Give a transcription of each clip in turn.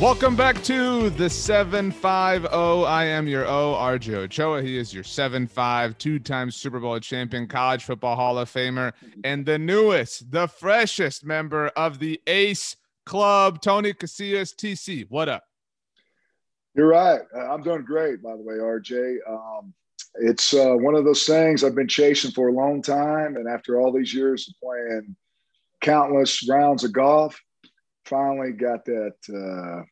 Welcome back to the 75O. I am your O, RJ Ochoa. He is your 7'5, two time Super Bowl champion, college football Hall of Famer, and the newest, the freshest member of the Ace Club, Tony Casillas. TC, what up? You're right. Uh, I'm doing great, by the way, RJ. Um, it's uh, one of those things I've been chasing for a long time. And after all these years of playing countless rounds of golf, finally got that uh,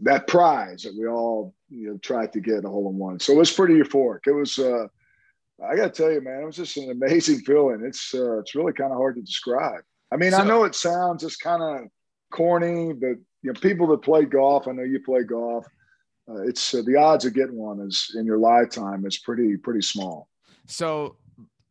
that prize that we all you know tried to get a hole in one. So it was pretty euphoric. It was. Uh, I got to tell you, man, it was just an amazing feeling. It's uh, it's really kind of hard to describe. I mean, so, I know it sounds just kind of corny, but you know, people that play golf, I know you play golf. Uh, it's uh, the odds of getting one is in your lifetime is pretty pretty small. So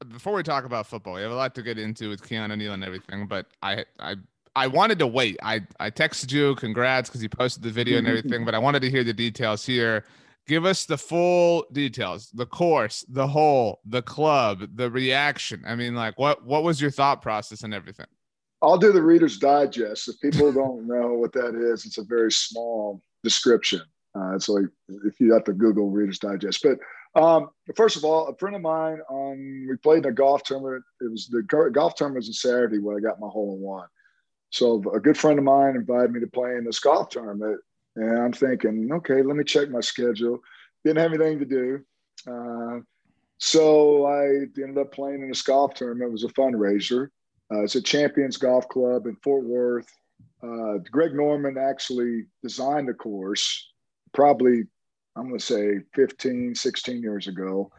before we talk about football, we have a lot to get into with Keanu Neal and everything, but I I I wanted to wait. I I texted you, congrats, because you posted the video and everything, but I wanted to hear the details here. Give us the full details, the course, the hole, the club, the reaction. I mean, like what what was your thought process and everything? I'll do the Reader's Digest. If people don't know what that is, it's a very small description. Uh, it's like if you have to Google Reader's Digest. But um, first of all, a friend of mine, um, we played in a golf tournament. It was the golf tournament was a Saturday when I got my hole in one. So a good friend of mine invited me to play in this golf tournament, and I'm thinking, okay, let me check my schedule. Didn't have anything to do, uh, so I ended up playing in this golf tournament. It was a fundraiser. Uh, it's a Champions Golf Club in Fort Worth. Uh, Greg Norman actually designed the course, probably I'm going to say 15, 16 years ago.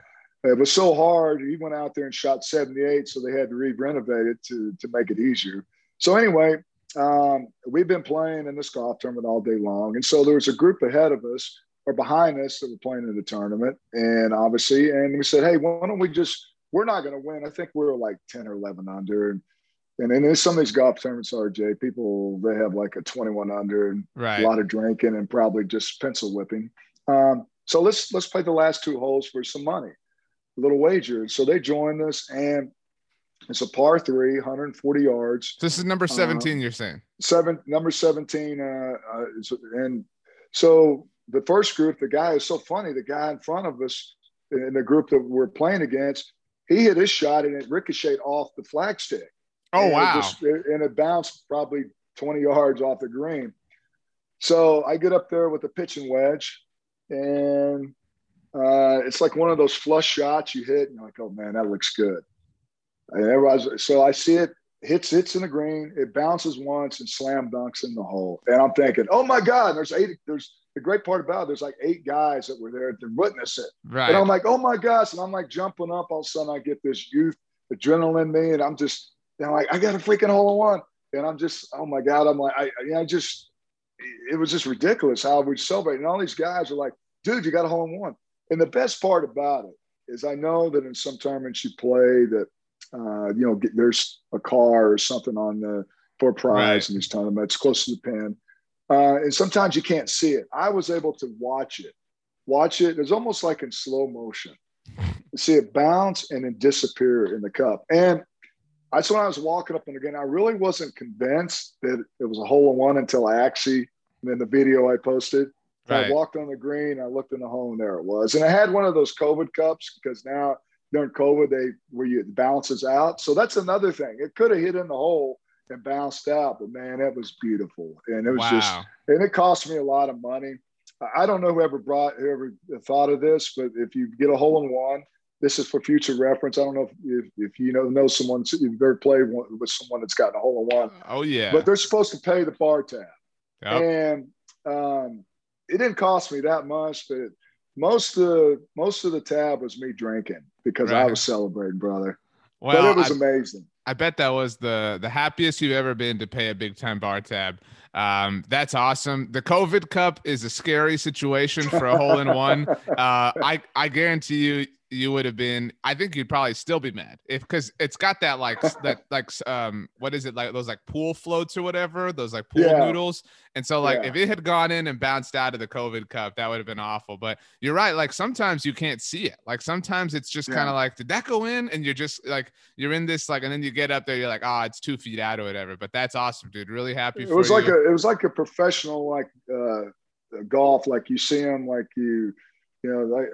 It was so hard. He went out there and shot 78, so they had to re-renovate it to to make it easier. So anyway, um, we've been playing in this golf tournament all day long, and so there was a group ahead of us or behind us that were playing in the tournament, and obviously, and we said, hey, why don't we just? We're not going to win. I think we are like ten or eleven under, and and in some of these golf tournaments, RJ, people they have like a twenty-one under and right. a lot of drinking and probably just pencil whipping. Um, so let's let's play the last two holes for some money, a little wager. So they joined us, and it's a par three, 140 yards. This is number 17, uh, you're saying? Seven, number 17. Uh, uh, and so the first group, the guy is so funny. The guy in front of us in the group that we're playing against, he hit his shot and it ricocheted off the flagstick. Oh, and wow. It just, and it bounced probably 20 yards off the green. So I get up there with a pitching wedge and uh, it's like one of those flush shots you hit and you're like, oh man, that looks good. And everybody's so I see it hits hits in the green, it bounces once and slam dunks in the hole. And I'm thinking, oh my God, there's eight, there's the great part about it, there's like eight guys that were there to witness it. Right. And I'm like, oh my gosh. And I'm like jumping up. All of a sudden I get this youth adrenaline in me and I'm just I'm like, I got a freaking hole in one. And I'm just, oh my God. I'm like, I you know, just it was just ridiculous how we celebrate. And all these guys are like, dude, you got a hole in one. And the best part about it is I know that in some tournaments you play that uh, you know, get, there's a car or something on the for prize right. in these tournaments close to the pin. Uh, and sometimes you can't see it. I was able to watch it, watch it. It's almost like in slow motion. see it bounce and then disappear in the cup. And that's when I was walking up and again, I really wasn't convinced that it was a hole in one until I actually, in the video I posted, right. I walked on the green, I looked in the hole and there it was. And I had one of those COVID cups because now during COVID, they where you it bounces out. So that's another thing. It could have hit in the hole and bounced out, but man, that was beautiful. And it was wow. just and it cost me a lot of money. I don't know whoever brought whoever thought of this, but if you get a hole in one, this is for future reference. I don't know if, if, if you know know someone you've ever played with someone that's gotten a hole in one. Oh yeah. But they're supposed to pay the bar tab, yep. and um, it didn't cost me that much. But most of the, most of the tab was me drinking because right. I was celebrating, brother. Well, but it was I, amazing. I bet that was the the happiest you've ever been to pay a big time bar tab. Um, that's awesome. The COVID Cup is a scary situation for a hole in one. Uh, I I guarantee you you would have been i think you'd probably still be mad if because it's got that like that like um what is it like those like pool floats or whatever those like pool yeah. noodles and so like yeah. if it had gone in and bounced out of the covid cup that would have been awful but you're right like sometimes you can't see it like sometimes it's just yeah. kind of like did that go in and you're just like you're in this like and then you get up there you're like oh it's two feet out or whatever but that's awesome dude really happy it was you. like a it was like a professional like uh golf like you see them like you you know, like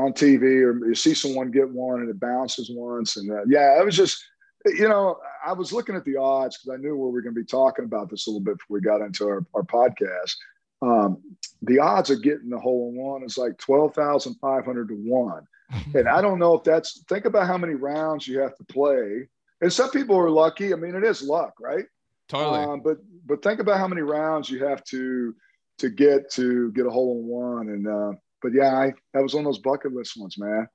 on TV or you see someone get one and it bounces once. And uh, yeah, it was just, you know, I was looking at the odds because I knew we were going to be talking about this a little bit before we got into our, our podcast. Um, the odds of getting the hole in one is like 12,500 to one. and I don't know if that's, think about how many rounds you have to play. And some people are lucky. I mean, it is luck, right? Totally. Um, but, but think about how many rounds you have to, to get to get a hole in one. And, uh, but yeah, I, that was of those bucket list ones, man.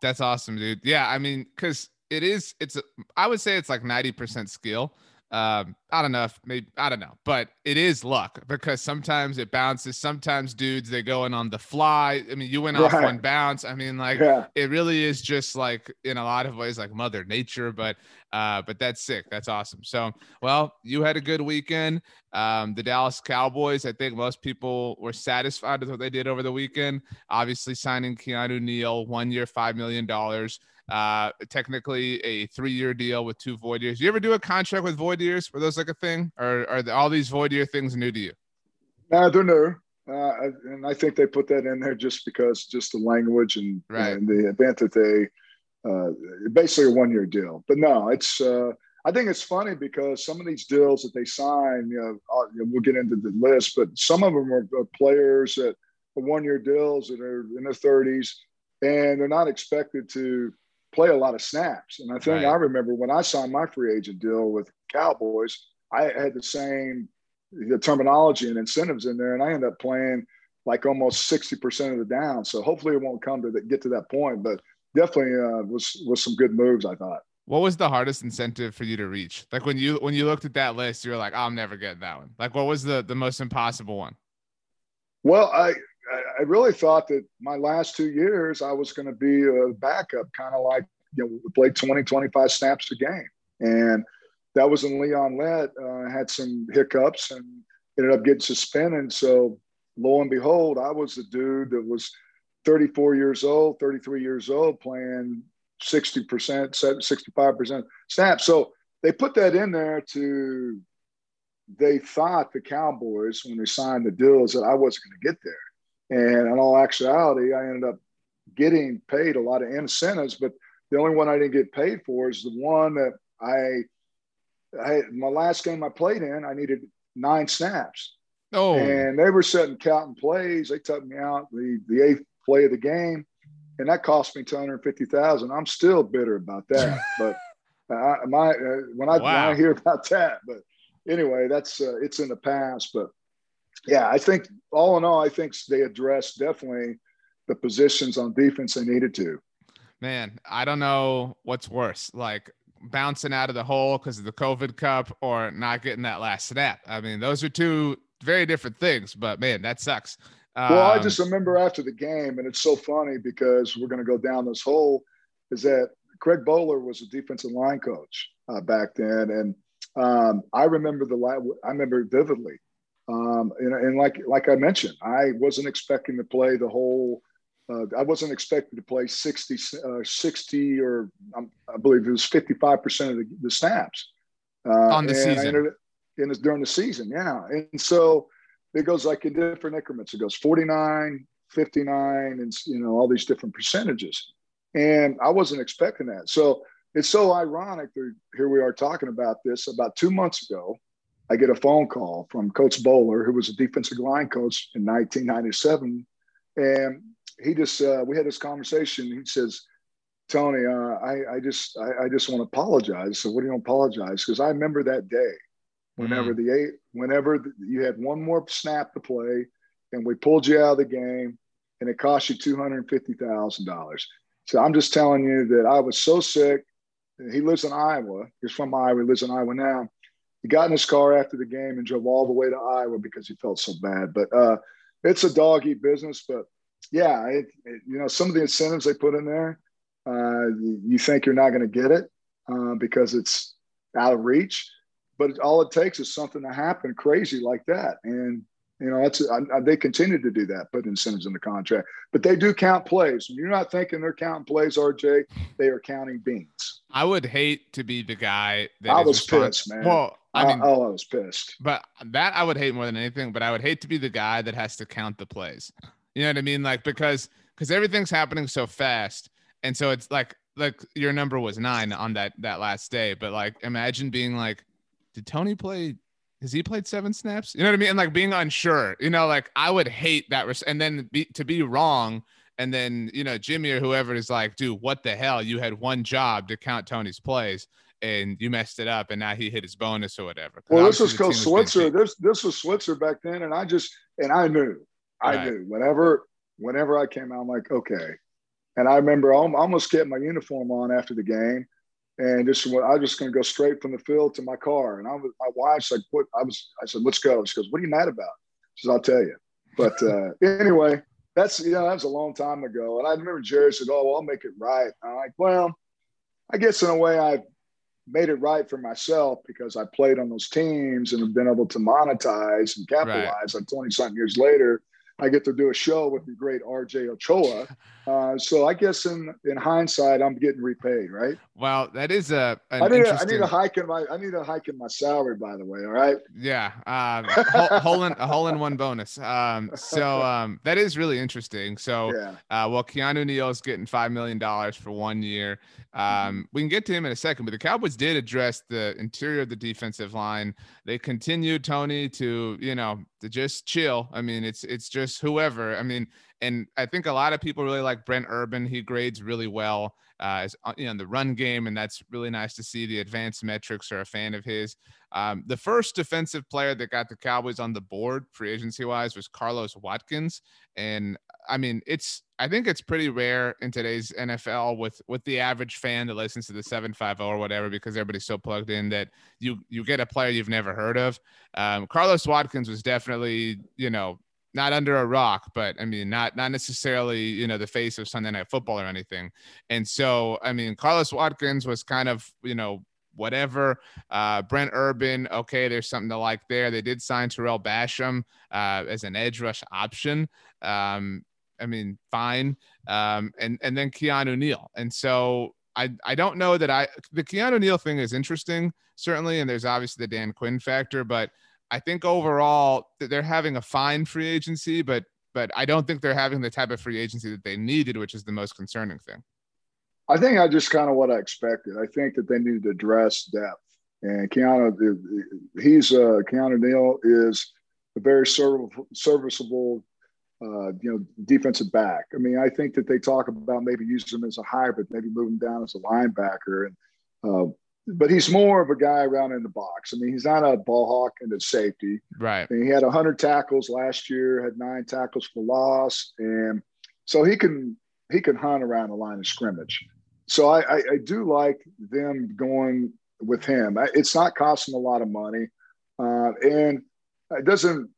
That's awesome, dude. Yeah, I mean, because it is, it's, a, I would say it's like 90% skill. Um, I don't know if maybe I don't know, but it is luck because sometimes it bounces. Sometimes dudes they go in on the fly. I mean, you went off one bounce. I mean, like yeah. it really is just like in a lot of ways like Mother Nature. But uh, but that's sick. That's awesome. So well, you had a good weekend. Um, the Dallas Cowboys. I think most people were satisfied with what they did over the weekend. Obviously, signing Keanu Neal, one year, five million dollars uh, technically a three-year deal with two void years. You ever do a contract with void years? Were those like a thing, or are all these void year things new to you? No, they're new, uh, and I think they put that in there just because just the language and, right. and the event that they uh, basically a one-year deal. But no, it's. Uh, I think it's funny because some of these deals that they sign, you know, uh, we'll get into the list, but some of them are, are players that are one-year deals that are in their 30s, and they're not expected to play a lot of snaps. And I think right. I remember when I signed my free agent deal with Cowboys, I had the same the terminology and incentives in there, and I ended up playing like almost sixty percent of the down. So hopefully it won't come to the, get to that point, but definitely uh, was was some good moves. I thought. What was the hardest incentive for you to reach? Like when you when you looked at that list, you were like, "I'm never getting that one." Like, what was the the most impossible one? Well, I I really thought that my last two years I was going to be a backup, kind of like you know we played 20, 25 snaps a game, and that was in Leon Lett uh, had some hiccups and ended up getting suspended. So lo and behold, I was the dude that was 34 years old, 33 years old, playing 60%, 65% snaps. So they put that in there to they thought the Cowboys when they signed the deals that I wasn't going to get there. And in all actuality, I ended up getting paid a lot of incentives, but the only one I didn't get paid for is the one that I, I my last game I played in, I needed nine snaps. Oh, and they were setting counting plays. They took me out the the eighth play of the game, and that cost me two hundred fifty thousand. I'm still bitter about that, but I, my uh, when I, wow. when I hear about that, but anyway, that's uh, it's in the past. But yeah, I think all in all, I think they addressed definitely the positions on defense they needed to. Man, I don't know what's worse, like bouncing out of the hole because of the COVID Cup or not getting that last snap. I mean, those are two very different things, but man, that sucks. Um, well, I just remember after the game, and it's so funny because we're going to go down this hole, is that Craig Bowler was a defensive line coach uh, back then, and um, I remember the I remember vividly um, and, and, like like I mentioned, I wasn't expecting to play the whole. Uh, I wasn't expected to play 60, uh, 60 or um, I believe it was 55 percent of the, the snaps uh, on the season. And it's during the season, yeah. And so it goes like in different increments. It goes 49, 59, and you know all these different percentages. And I wasn't expecting that. So it's so ironic that here we are talking about this about two months ago I get a phone call from Coach Bowler, who was a defensive line coach in 1997. And he just, uh, we had this conversation. He says, Tony, uh, I, I just I, I just want to apologize. So what do you apologize? Because I remember that day, whenever mm. the eight, whenever you had one more snap to play, and we pulled you out of the game, and it cost you two hundred fifty thousand dollars. So I'm just telling you that I was so sick. He lives in Iowa. He's from Iowa. He lives in Iowa now. He got in his car after the game and drove all the way to Iowa because he felt so bad. But uh, it's a dog eat business. But yeah, it, it, you know, some of the incentives they put in there uh, you think you're not going to get it uh, because it's out of reach, but all it takes is something to happen crazy like that, and you know that's I, I, they continue to do that, put incentives in the contract, but they do count plays. You're not thinking they're counting plays, RJ. They are counting beans. I would hate to be the guy that I was pissed, man. Well, I mean, oh, I was pissed. But that I would hate more than anything. But I would hate to be the guy that has to count the plays. You know what I mean? Like because because everything's happening so fast and so it's like like your number was nine on that that last day, but like imagine being like, did Tony play? Has he played seven snaps? You know what I mean? And like being unsure, you know, like I would hate that. Res- and then be, to be wrong, and then you know Jimmy or whoever is like, dude, what the hell? You had one job to count Tony's plays, and you messed it up, and now he hit his bonus or whatever. Well, this was Coach Switzer. This this was Switzer back then, and I just and I knew, I right. knew. Whenever whenever I came out, I'm like, okay, and I remember I almost kept my uniform on after the game, and just I was just going to go straight from the field to my car. And I was, my wife said, "What?" I was, I said, "Let's go." She goes, "What are you mad about?" She says, "I'll tell you." But uh, anyway, that's you know that was a long time ago. And I remember Jerry said, "Oh, well, I'll make it right." And I'm like, "Well, I guess in a way I made it right for myself because I played on those teams and have been able to monetize and capitalize right. like 20 something years later I get to do a show with the great RJ Ochoa. Uh, so I guess in in hindsight, I'm getting repaid, right? Well, that is a. I need interesting... a I need a hike in my I need a hike in my salary, by the way. All right. Yeah, um, whole, hole in a hole in one bonus. Um, so um, that is really interesting. So, yeah. uh, well, Keanu Neal is getting five million dollars for one year. Um, mm-hmm. we can get to him in a second, but the Cowboys did address the interior of the defensive line. They continued Tony to you know to just chill. I mean, it's it's just whoever. I mean, and I think a lot of people really like Brent Urban. He grades really well uh, uh, you know, in the run game, and that's really nice to see. The advanced metrics are a fan of his. Um, the first defensive player that got the Cowboys on the board free agency wise was Carlos Watkins, and I mean, it's I think it's pretty rare in today's NFL with with the average fan that listens to the 75O or whatever because everybody's so plugged in that you you get a player you've never heard of. Um, Carlos Watkins was definitely you know not under a rock, but I mean, not not necessarily you know the face of Sunday Night Football or anything. And so, I mean, Carlos Watkins was kind of you know whatever. Uh, Brent Urban, okay, there's something to like there. They did sign Tarell Basham uh, as an edge rush option. Um, I mean, fine. Um, and and then Keanu Neal. And so I I don't know that I the Keanu Neal thing is interesting certainly, and there's obviously the Dan Quinn factor, but I think overall they're having a fine free agency, but but I don't think they're having the type of free agency that they needed, which is the most concerning thing. I think I just kind of what I expected. I think that they needed to address depth, and Keanu, he's uh, Keanu Neal is a very serviceable, uh, you know, defensive back. I mean, I think that they talk about maybe using him as a hybrid, maybe moving down as a linebacker, and uh, but he's more of a guy around in the box. I mean, he's not a ball hawk and a safety. Right. I mean, he had 100 tackles last year, had nine tackles for loss, and so he can he can hunt around the line of scrimmage. So I, I, I do like them going with him. It's not costing a lot of money, uh, and it doesn't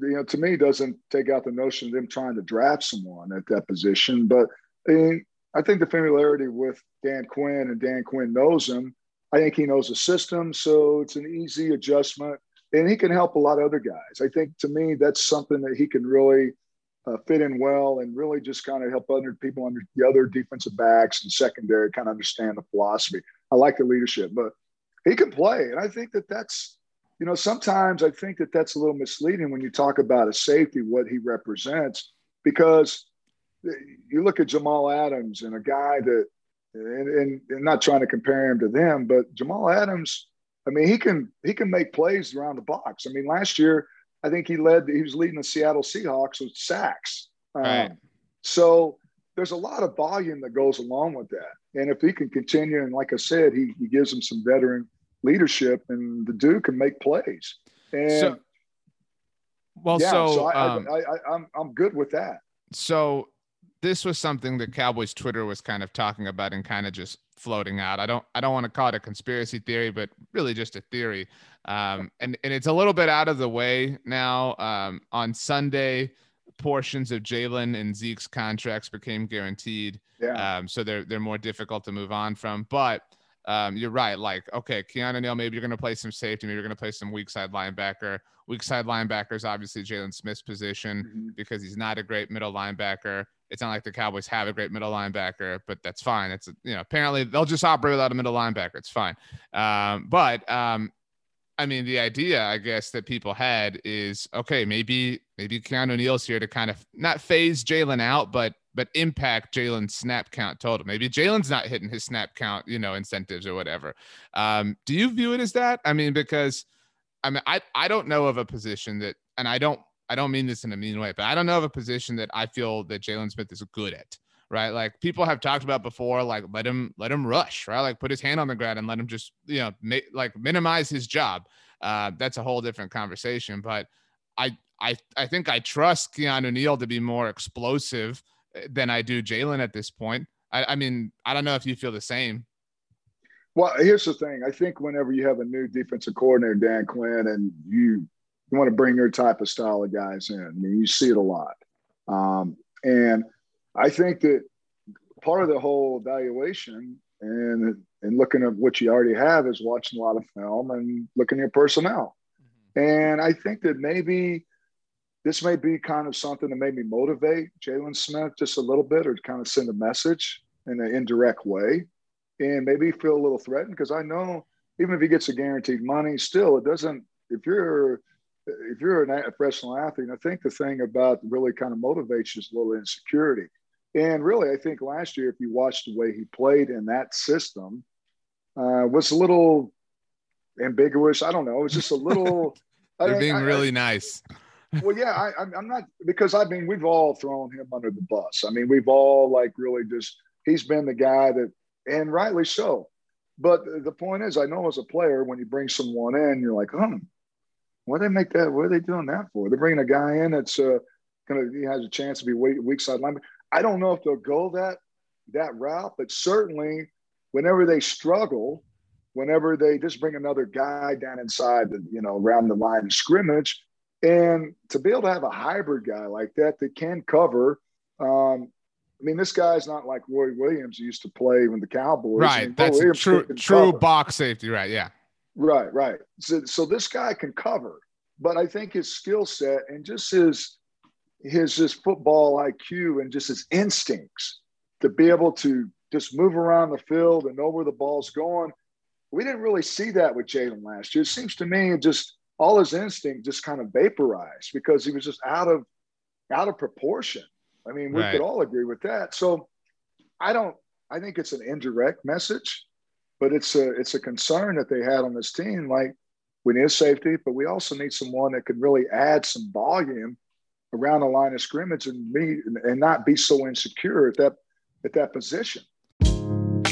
you know to me doesn't take out the notion of them trying to draft someone at that position. But I, mean, I think the familiarity with Dan Quinn and Dan Quinn knows him I think he knows the system, so it's an easy adjustment, and he can help a lot of other guys. I think to me that's something that he can really uh, fit in well and really just kind of help other people under the other defensive backs and secondary kind of understand the philosophy. I like the leadership, but he can play, and I think that that's you know sometimes I think that that's a little misleading when you talk about a safety what he represents because you look at Jamal Adams and a guy that and, and, and not trying to compare him to them, but Jamal Adams, I mean, he can he can make plays around the box. I mean, last year I think he led he was leading the Seattle Seahawks with sacks. Um, right. So there's a lot of volume that goes along with that. And if he can continue, and like I said, he, he gives him some veteran leadership, and the dude can make plays. And so, well, yeah, so, so I, um, I, I, I'm I'm good with that. So this was something that Cowboys Twitter was kind of talking about and kind of just floating out. I don't I don't want to call it a conspiracy theory, but really just a theory. Um, and and it's a little bit out of the way now. Um, on Sunday, portions of Jaylon and Zeke's contracts became guaranteed. Yeah. Um, so they're they're more difficult to move on from. But um, you're right. Like, okay, Keanu Neal, maybe you're going to play some safety, maybe you're going to play some weak side linebacker. Weak side linebacker is obviously Jaylon Smith's position mm-hmm. because he's not a great middle linebacker. It's not like the Cowboys have a great middle linebacker, but that's fine. It's you know apparently they'll just operate without a middle linebacker. It's fine. Um, but um, I mean, the idea, I guess, that people had is okay, maybe maybe Keanu Neal's here to kind of not phase Jaylon out, but but impact Jaylon's snap count total. Maybe Jaylon's not hitting his snap count, you know, incentives or whatever. Um, do you view it as that? I mean, because I mean, I I don't know of a position that, and I don't I don't mean this in a mean way, but I don't know of a position that I feel that Jaylon Smith is good at right? Like people have talked about before, like let him let him rush, right? Like put his hand on the ground and let him just you know make like minimize his job. Uh, that's a whole different conversation. But I I I think I trust Keanu Neal to be more explosive than I do Jaylon at this point. I, I mean I don't know if you feel the same. Well, here's the thing. I think whenever you have a new defensive coordinator, Dan Quinn, and you you want to bring your type of style of guys in. I mean, you see it a lot. Um, and I think that part of the whole evaluation and and looking at what you already have is watching a lot of film and looking at your personnel. Mm-hmm. And I think that maybe this may be kind of something that made me motivate Jaylon Smith just a little bit or kind of send a message in an indirect way and maybe feel a little threatened because I know even if he gets a guaranteed money, still it doesn't. If you're if you're a professional athlete, I think the thing about really kind of motivates you is a little insecurity. And really, I think last year, if you watched the way he played in that system, uh, was a little ambiguous. I don't know. It was just a little. You're being I, really I, nice. Well, yeah, I, I'm not because I mean we've all thrown him under the bus. I mean we've all like really just he's been the guy that, and rightly so. But the point is, I know as a player, when you bring someone in, you're like, hmm, do they make that? What are they doing that for? They're bringing a guy in that's uh, gonna he has a chance to be weak, weak side linebacker. I don't know if they'll go that that route, but certainly whenever they struggle, whenever they just bring another guy down inside the, you know, around the line of scrimmage, and to be able to have a hybrid guy like that that can cover. Um, I mean, this guy's not like Roy Williams used to play when the Cowboys. Right. I mean, That's true. True cover. box safety. Right. Yeah. Right. Right. So, so this guy can cover, but I think his skill set and just his his just football IQ and just his instincts to be able to just move around the field and know where the ball's going. We didn't really see that with Jaylon last year. It seems to me just all his instinct just kind of vaporized because he was just out of out of proportion. I mean, we right. could all agree with that. So I don't I think it's an indirect message, but it's a it's a concern that they had on this team. Like we need a safety, but we also need someone that can really add some volume around the line of scrimmage and me and not be so insecure at that at that position.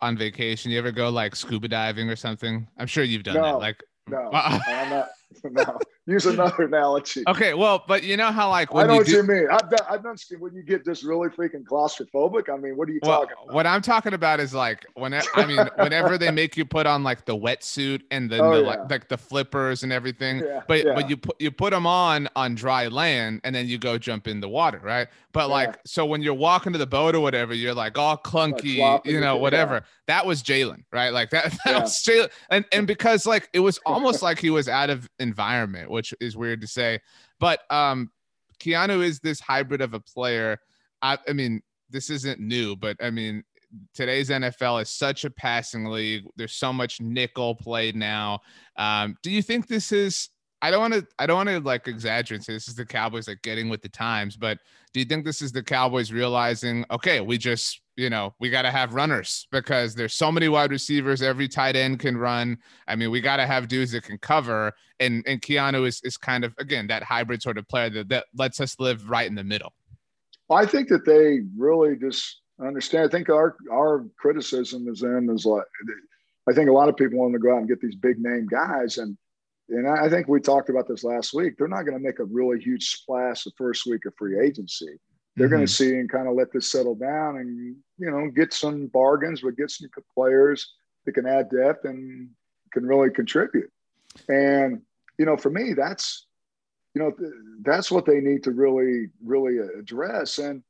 on vacation? You ever go like scuba diving or something? I'm sure you've done no, that. Like no, I'm not. No, use another analogy. Okay, well, but you know how like I know you what do, you mean. I've done, I've done when you get just really freaking claustrophobic. I mean, what are you well, talking about? what I'm talking about is like when I mean whenever they make you put on like the wetsuit and then Oh, the yeah. like, like the flippers and everything, Yeah, but yeah. but you put you put them on on dry land and then you go jump in the water, right? But like so when you're walking to the boat or whatever, you're like all clunky, flopping you know, whatever. That was Jaylon, right? Like that, that was Jaylon, and and because like it was almost like he was out of environment, which is weird to say, but um, Keanu is this hybrid of a player. I, I mean, this isn't new, but I mean, today's NFL is such a passing league. There's so much nickel played now. Um, do you think this is? I don't want to. I don't want to like exaggerate. this is the Cowboys like getting with the times, but do you think this is the Cowboys realizing? Okay, we just you know we got to have runners because there's so many wide receivers. Every tight end can run. I mean, we got to have dudes that can cover. And and Keanu is is kind of again that hybrid sort of player that that lets us live right in the middle. I think that they really just understand. I think our our criticism is them is like I think a lot of people want to go out and get these big name guys, and and I think we talked about this last week. They're not going to make a really huge splash the first week of free agency. They're going to mm-hmm. see and kind of let this settle down, and you know get some bargains, but get some players that can add depth and can really contribute. And you know, for me, that's you know th- that's what they need to really really address and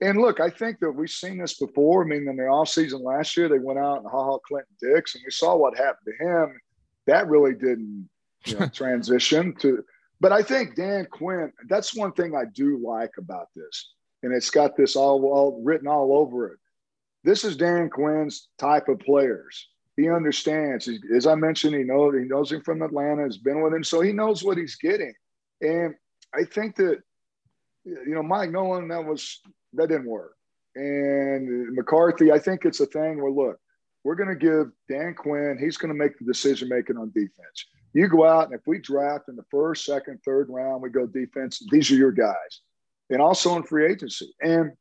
and look i think that we've seen this before i mean in the offseason last year they went out and ha ha clinton dix and we saw what happened to him that really didn't you know transition to but i think dan quinn that's one thing i do like about this and it's got this all, all written all over it this is dan quinn's type of players he understands He- as i mentioned he knows he knows him from atlanta has been with him so he knows what he's getting and I think that, you know, Mike Nolan, that was, that didn't work. And McCarthy, I think it's a thing where, look, we're going to give Dan Quinn, he's going to make the decision making on defense. You go out, and if we draft in the first, second, third round, we go defense, these are your guys. And also in free agency. And,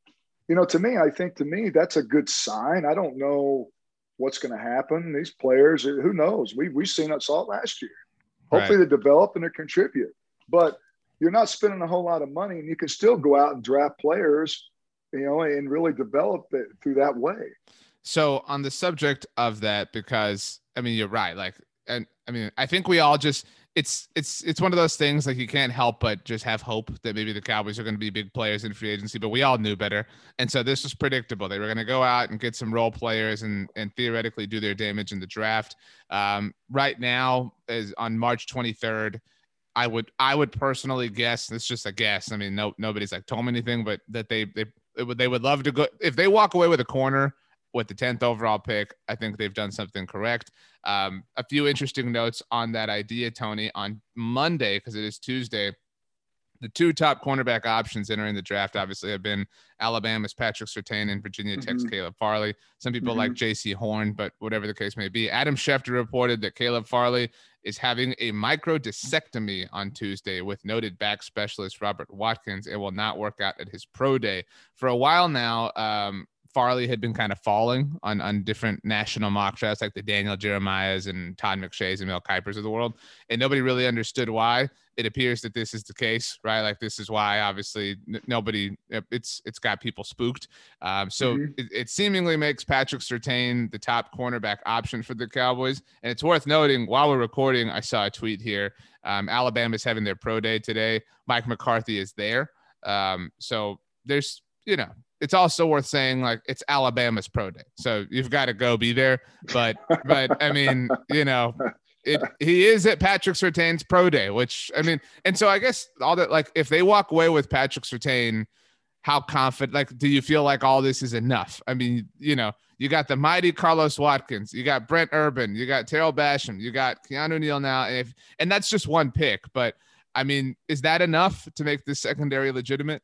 you know, to me, I think to me, that's a good sign. I don't know what's going to happen. These players, who knows? We, we've seen it, saw it last year. Hopefully they develop and they contribute but you're not spending a whole lot of money and you can still go out and draft players you know and really develop it through that way So on the subject of that, because I mean you're right. Like, and I mean I think we all just it's it's it's one of those things like you can't help but just have hope that maybe the Cowboys are going to be big players in free agency. But we all knew better, and so this was predictable. They were going to go out and get some role players and and theoretically do their damage in the draft. Um, right now is on March 23rd. I would I would personally guess. It's just a guess. I mean, no nobody's like told me anything, but that they they would they would love to go if they walk away with a corner with the 10th overall pick. I think they've done something correct. Um, a few interesting notes on that idea, Tony. On Monday, because it is Tuesday, the two top cornerback options entering the draft obviously have been Alabama's Patrick Surtain and Virginia Tech's Mhm. Caleb Farley. Some people like Jaycee Horn, but whatever the case may be. Adam Schefter reported that Caleb Farley is having a microdiscectomy on Tuesday with noted back specialist Robert Watkins. It will not work out at his pro day. For a while now, um, Farley had been kind of falling on on different national mock drafts, like the Daniel Jeremiah's and Todd McShay's and Mel Kipers of the world, and nobody really understood why. It appears that this is the case, right? Like this is why, obviously, n- nobody. It's it's got people spooked. Um, so Mhm. it, it seemingly makes Patrick Surtain the top cornerback option for the Cowboys, and it's worth noting while we're recording, I saw a tweet here. Um, Alabama's having their pro day today. Mike McCarthy is there. Um, so there's you know it's also worth saying like it's Alabama's pro day, so you've got to go be there. But but I mean, you know, it he is at Patrick Surtain's pro day, which I mean, and so I guess all that like if they walk away with Patrick Surtain, how confident like do you feel like all this is enough? I mean, you know, you got the mighty Carlos Watkins, you got Brent Urban, you got Tarell Basham, you got Keanu Neal now, and if and that's just one pick, but I mean, is that enough to make this secondary legitimate?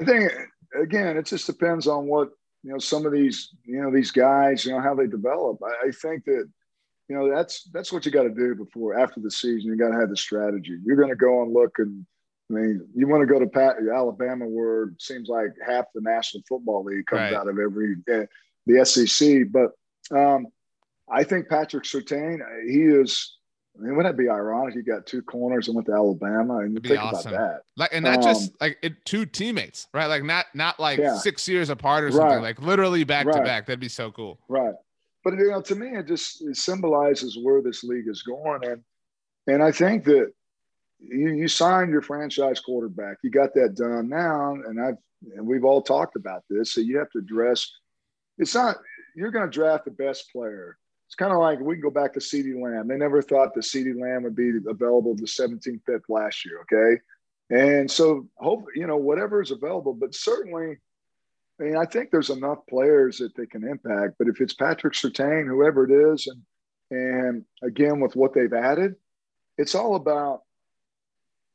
I think again, it just depends on what you know. Some of these, you know, these guys, you know, how they develop. I, I think that you know that's that's what you got to do before after the season. You got to have the strategy. You're going to go and look and. I mean, you want to go to Pat, Alabama, where it seems like half the National Football League comes Right. out of every. eh, the SEC. But um, I think Patrick Surtain, he is. I mean, wouldn't that be ironic? You got two corners and went to Alabama, and you think awesome. about that. Like, and not um, just like it, two teammates, right? Like, not not like Yeah. six years apart or something. Right. Like, literally back to back. That'd be so cool. Right. But you know, to me, it just it symbolizes where this league is going, and and I think that you you signed your franchise quarterback, you got that done now, and I've and we've all talked about this. So you have to address. It's not you're going to draft the best player. It's kind of like we can go back to CeeDee Lamb. They never thought that CeeDee Lamb would be available the 17th pick last year. Okay, and so hope you know whatever is available, but certainly. I mean, I think there's enough players that they can impact. But if it's Patrick Surtain, whoever it is, and and again with what they've added, it's all about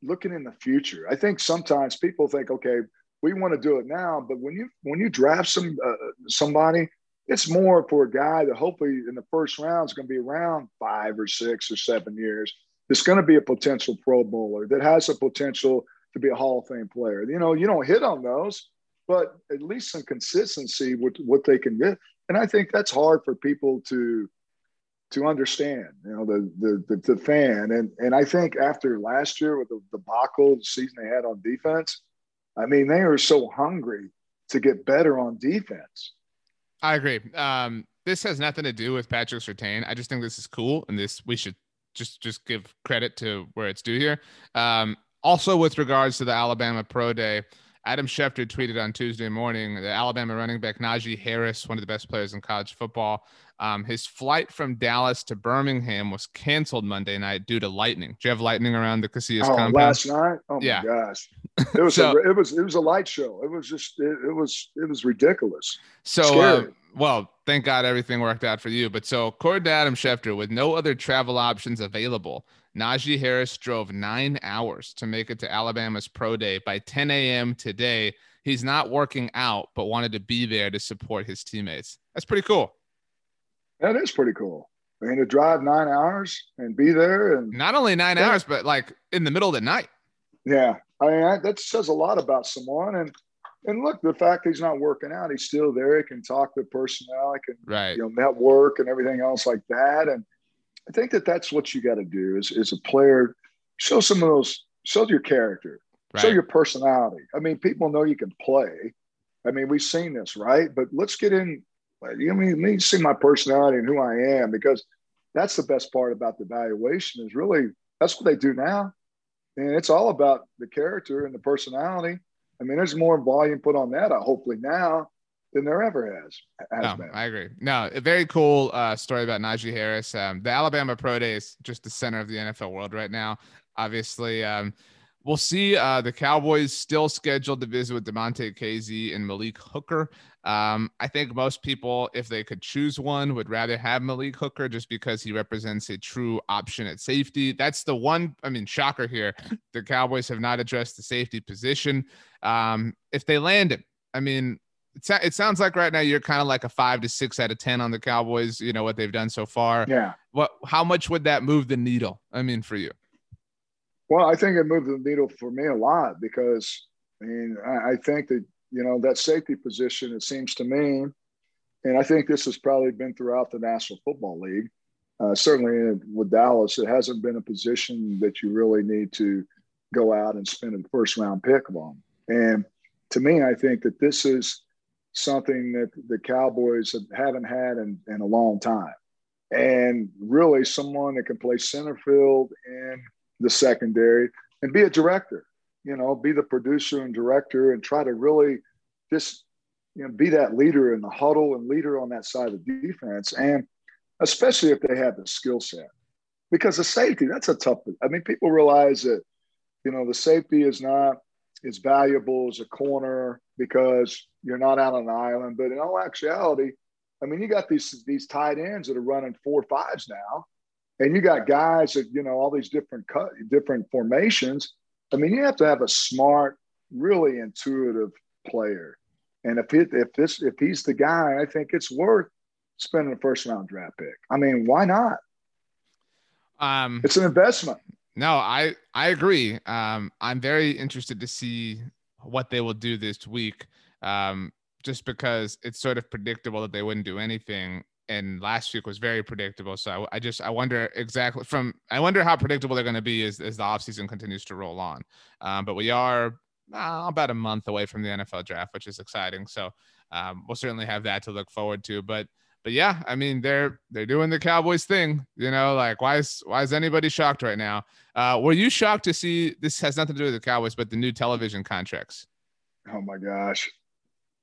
looking in the future. I think sometimes people think, okay, we want to do it now, but when you when you draft some uh, somebody, it's more for a guy that hopefully in the first round is going to be around five or six or seven years. It's going to be a potential Pro Bowler that has a potential to be a Hall of Fame player. You know, you don't hit on those, but at least some consistency with what they can get. And I think that's hard for people to to understand. You know, the the the, the fan and and I think after last year with the debacle the season they had on defense, I mean they are so hungry to get better on defense. I agree. Um, this has nothing to do with Patrick Surtain. I just think this is cool, and this we should just just give credit to where it's due here. Um, also, with regards to the Alabama Pro Day, Adam Schefter tweeted on Tuesday morning the Alabama running back Najee Harris, one of the best players in college football. Um, his flight from Dallas to Birmingham was canceled Monday night due to lightning. Do you have lightning around the Casillas Oh, compound? last night, oh Yeah. my gosh, it was So- a, it was it was a light show. It was just it, it was it was ridiculous. So, uh, well, thank God everything worked out for you. But so, according to Adam Schefter, with no other travel options available, Najee Harris drove nine hours to make it to Alabama's pro day by 10 a.m. today. He's not working out, but wanted to be there to support his teammates. That's pretty cool. That is pretty cool. I mean, to drive nine hours and be there and Not only nine Yeah. hours, but like in the middle of the night. Yeah, I mean I, that says a lot about someone. And and look, the fact he's not working out, he's still there. He can talk to personnel, he can Right. you know network and everything else like that. And I think that that's what you got to do is is a player show some of those show your character, show your personality. I mean, people know you can play. I mean, we've seen this, right? But let's get in. You know, I mean, let me see my personality and who I am because that's the best part about the evaluation is really that's what they do now. And it's all about the character and the personality. I mean, there's more volume put on that, hopefully now, than there ever has. has No, been. I agree. No, a very cool uh, story about Najee Harris. Um, the Alabama Pro Day is just the center of the NFL world right now. Obviously, um, we'll see. Uh, the Cowboys still scheduled to visit with Damontae Kazee and Malik Hooker. Um, I think most people, if they could choose one, would rather have Malik Hooker just because he represents a true option at safety. That's the one. I mean, shocker here. The Cowboys have not addressed the safety position. Um, if they land him, I mean, it, it sounds like right now you're kind of like a five to six out of ten on the Cowboys. You know what they've done so far. Yeah. What? How much would that move the needle? I mean, for you. Well, I think it moved the needle for me a lot because I mean, I, I think that, you know, that safety position, it seems to me, and I think this has probably been throughout the National Football League, uh, certainly with Dallas, it hasn't been a position that you really need to go out and spend a first round pick on. And to me, I think that this is something that the Cowboys have- haven't had in, in a long time. And really, someone that can play center field in the secondary and be a director, you know, be the producer and director and try to really just, you know, be that leader in the huddle and leader on that side of defense. And especially if they have the skill set. Because the safety, that's a tough, I mean, people realize that, you know, the safety is not as valuable as a corner because you're not out on an island. But in all actuality, I mean, you got these these tight ends that are running four fives now, and you got guys that you know all these different cut, different formations. I mean, you have to have a smart, really intuitive player. And if it, if this if he's the guy, I think it's worth spending a first round draft pick. I mean, why not? Um, It's an investment. No, I I agree. Um, I'm very interested to see what they will do this week. Um, just because it's sort of predictable that they wouldn't do anything. And last week was very predictable. So I, I just I wonder exactly from I wonder how predictable they're going to be as, as the offseason continues to roll on. Um, but we are uh, about a month away from the NFL draft, which is exciting. So um, we'll certainly have that to look forward to. But but yeah, I mean they're they're doing the Cowboys thing. You know, like why is why is anybody shocked right now? Uh, were you shocked to see this has nothing to do with the Cowboys, but the new television contracts? Oh my gosh.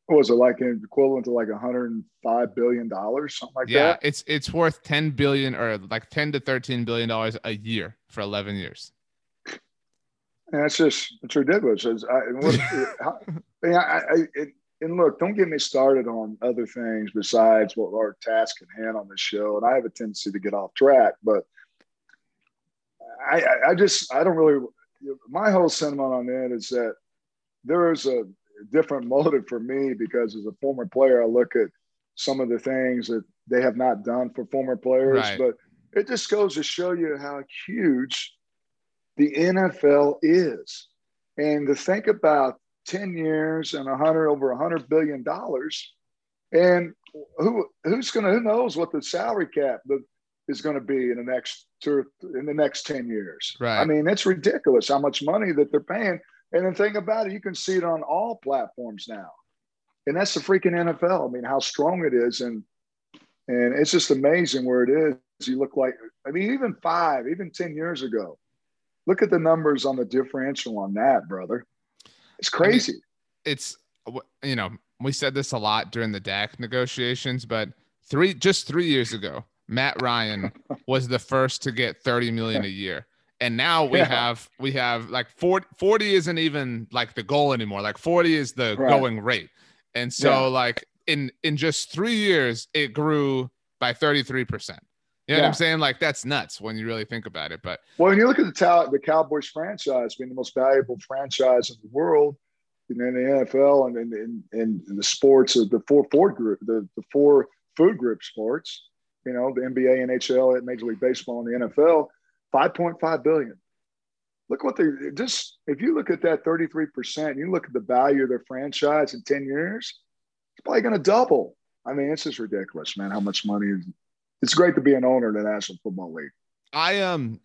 What was it like equivalent to like 105 billion dollars, something like yeah, that? Yeah, it's it's worth 10 billion or like 10 to 13 billion dollars a year for 11 years. And that's just it's ridiculous. It's, I, what, how, I, I, it, and look, don't get me started on other things besides what our task at hand on this show. And I have a tendency to get off track, but I, I just I don't really. My whole sentiment on that is that there is a different motive for me because as a former player, I look at some of the things that they have not done for former players, right. but it just goes to show you how huge the NFL is. And to think about 10 years and 100 over 100 billion dollars. And who who's going to who knows what the salary cap is going to be in the next two in the next 10 years. Right. i mean it's ridiculous how much money that they're paying. And the thing about it you can see it on all platforms now. And that's the freaking nfl i mean how strong it is. And and it's just amazing where it is. You look like i mean even five even 10 years ago look at the numbers on the differential on that brother it's crazy. I mean, it's you know we said this a lot during the Dak negotiations, but three just three years ago, Matt Ryan was the first to get 30 million a year. And now we yeah. have we have like 40, 40 isn't even like the goal anymore. Like 40 is the right. going rate. And so yeah. like in in just three years, it grew by 33 percent. You know yeah. what I'm saying? Like that's nuts when you really think about it. But well, when you look at the talent, the Cowboys franchise being the most valuable franchise in the world, you know, in the NFL and in, in, in the sports of the four four group, the, the four food group sports, you know, the NBA, and NHL, Major League Baseball, and the NFL, 5.5 billion. Look what they just if you look at that 33%, you look at the value of their franchise in 10 years, it's probably going to double. I mean, it's just ridiculous, man, how much money it's great to be an owner in the National Football League. I um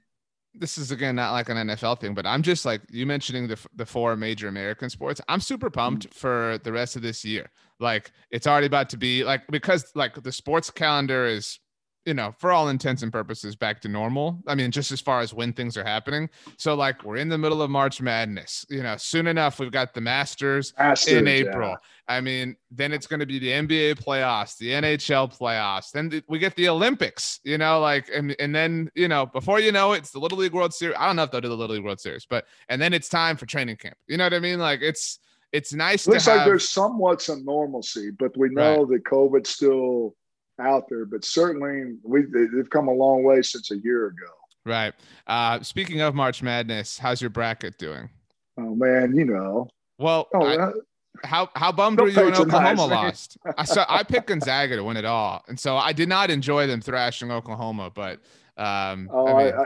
this is again not like an NFL thing, but I'm just like you mentioning the the four major American sports. I'm super pumped mm-hmm. for the rest of this year. Like it's already about to be like because like the sports calendar is you know, for all intents and purposes, back to normal. I mean, just as far as when things are happening. So, like, we're in the middle of March Madness. You know, soon enough, we've got the Masters, Masters in April. Yeah. I mean, then it's going to be the NBA playoffs, the NHL playoffs. Then th- we get the Olympics. You know, like, and and then you know, before you know it, it's the Little League World Series. I don't know if they'll do the Little League World Series, but and then it's time for training camp. You know what I mean? Like, it's it's nice. Looks have, like there's somewhat some normalcy, but we know right. that COVID still out there, but certainly we they've come a long way since a year ago. Right. Uh, speaking of March Madness, how's your bracket doing? Oh man, you know. Well, oh, I, how how bummed were you when Oklahoma lost? I saw I picked Gonzaga to win it all, and so I did not enjoy them thrashing Oklahoma. But um, oh, I mean, I,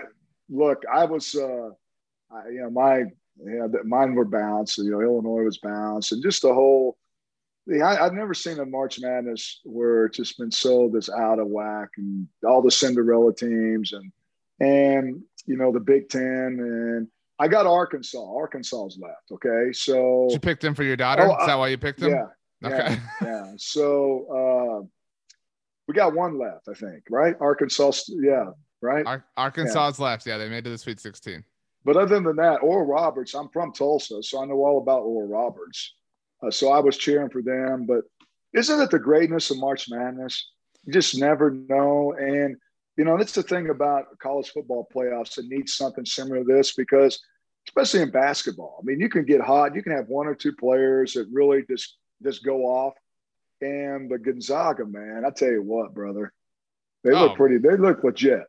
look, I was, uh, I, you know, my yeah, mine were bounced. You know, Illinois was bounced, and just the whole yeah, I, have never seen a March Madness where it's just been so this out of whack and all the Cinderella teams and and you know the Big Ten and I got Arkansas. Arkansas's left. Okay, so Did you picked them for your daughter. Oh, Is that why you picked them? Yeah. Okay. Yeah. yeah. So uh, we got one left, I think. Right? Arkansas. Yeah. Right. Ar- Arkansas's yeah. left. Yeah, they made it to the Sweet 16. But other than that, Oral Roberts. I'm from Tulsa, so I know all about Oral Roberts. Uh, so I was cheering for them. But isn't it the greatness of March Madness? You just never know. And, you know, that's the thing about college football playoffs. It needs something similar to this because, especially in basketball, I mean, you can get hot. You can have one or two players that really just just go off. And the Gonzaga, man, I tell you what, brother, they oh. look pretty. They look legit.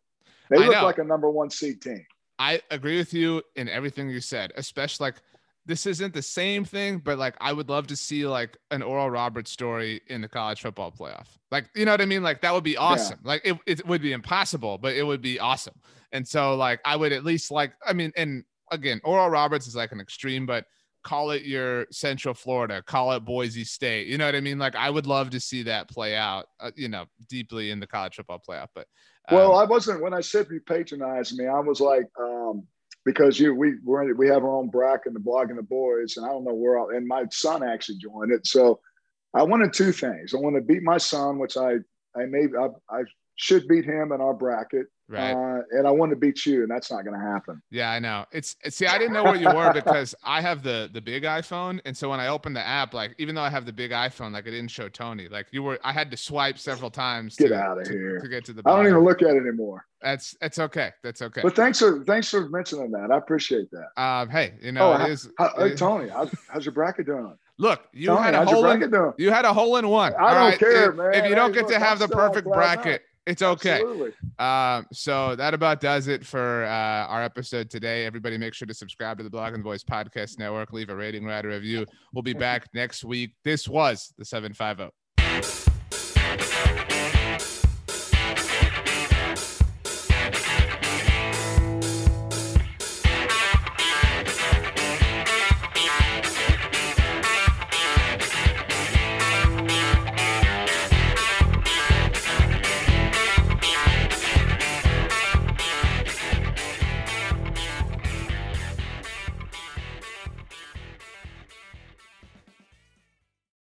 They look like a number one seed team. I agree with you in everything you said, especially like this isn't the same thing, but like I would love to see like an Oral Roberts story in the college football playoff. Like, you know what I mean? Like that would be awesome. Yeah. Like it, it would be impossible, but it would be awesome. And so like I would at least like, I mean, and again, Oral Roberts is like an extreme, but call it your Central Florida, call it Boise State. You know what I mean? Like I would love to see that play out. Uh, you know, deeply in the college football playoff. But um, well, I wasn't when I said you patronized me. I was like, um, because you we we we have our own bracket, the blog and the boys, and I don't know where. And my son actually joined it, so I wanted two things. I want to beat my son, which I I may I, I should beat him in our bracket. Right. Uh, and I want to beat you, and that's not going to happen. Yeah, I know. It's see, I didn't know where you were because I have the the big iPhone, and so when I opened the app, like even though I have the big iPhone, like it didn't show Tony. Like you were, I had to swipe several times. Get to, out of to, here to get to the. Bottom. I don't even look at it anymore. That's it's okay. That's okay. But thanks for thanks for mentioning that. I appreciate that. Um, hey, you know, oh, it is, how, hey, Tony, how's, how's your bracket doing? Look, you Tony, had a hole in. You had a hole in one. I don't right? care, if, man. If you don't hey, get look, to have I'm the perfect bracket, it's okay. Um, so that about does it for uh, our episode today. Everybody, make sure to subscribe to the Blog Blogging Boys Podcast Network. Leave a rating, write a review. We'll be back next week. This was the 75O.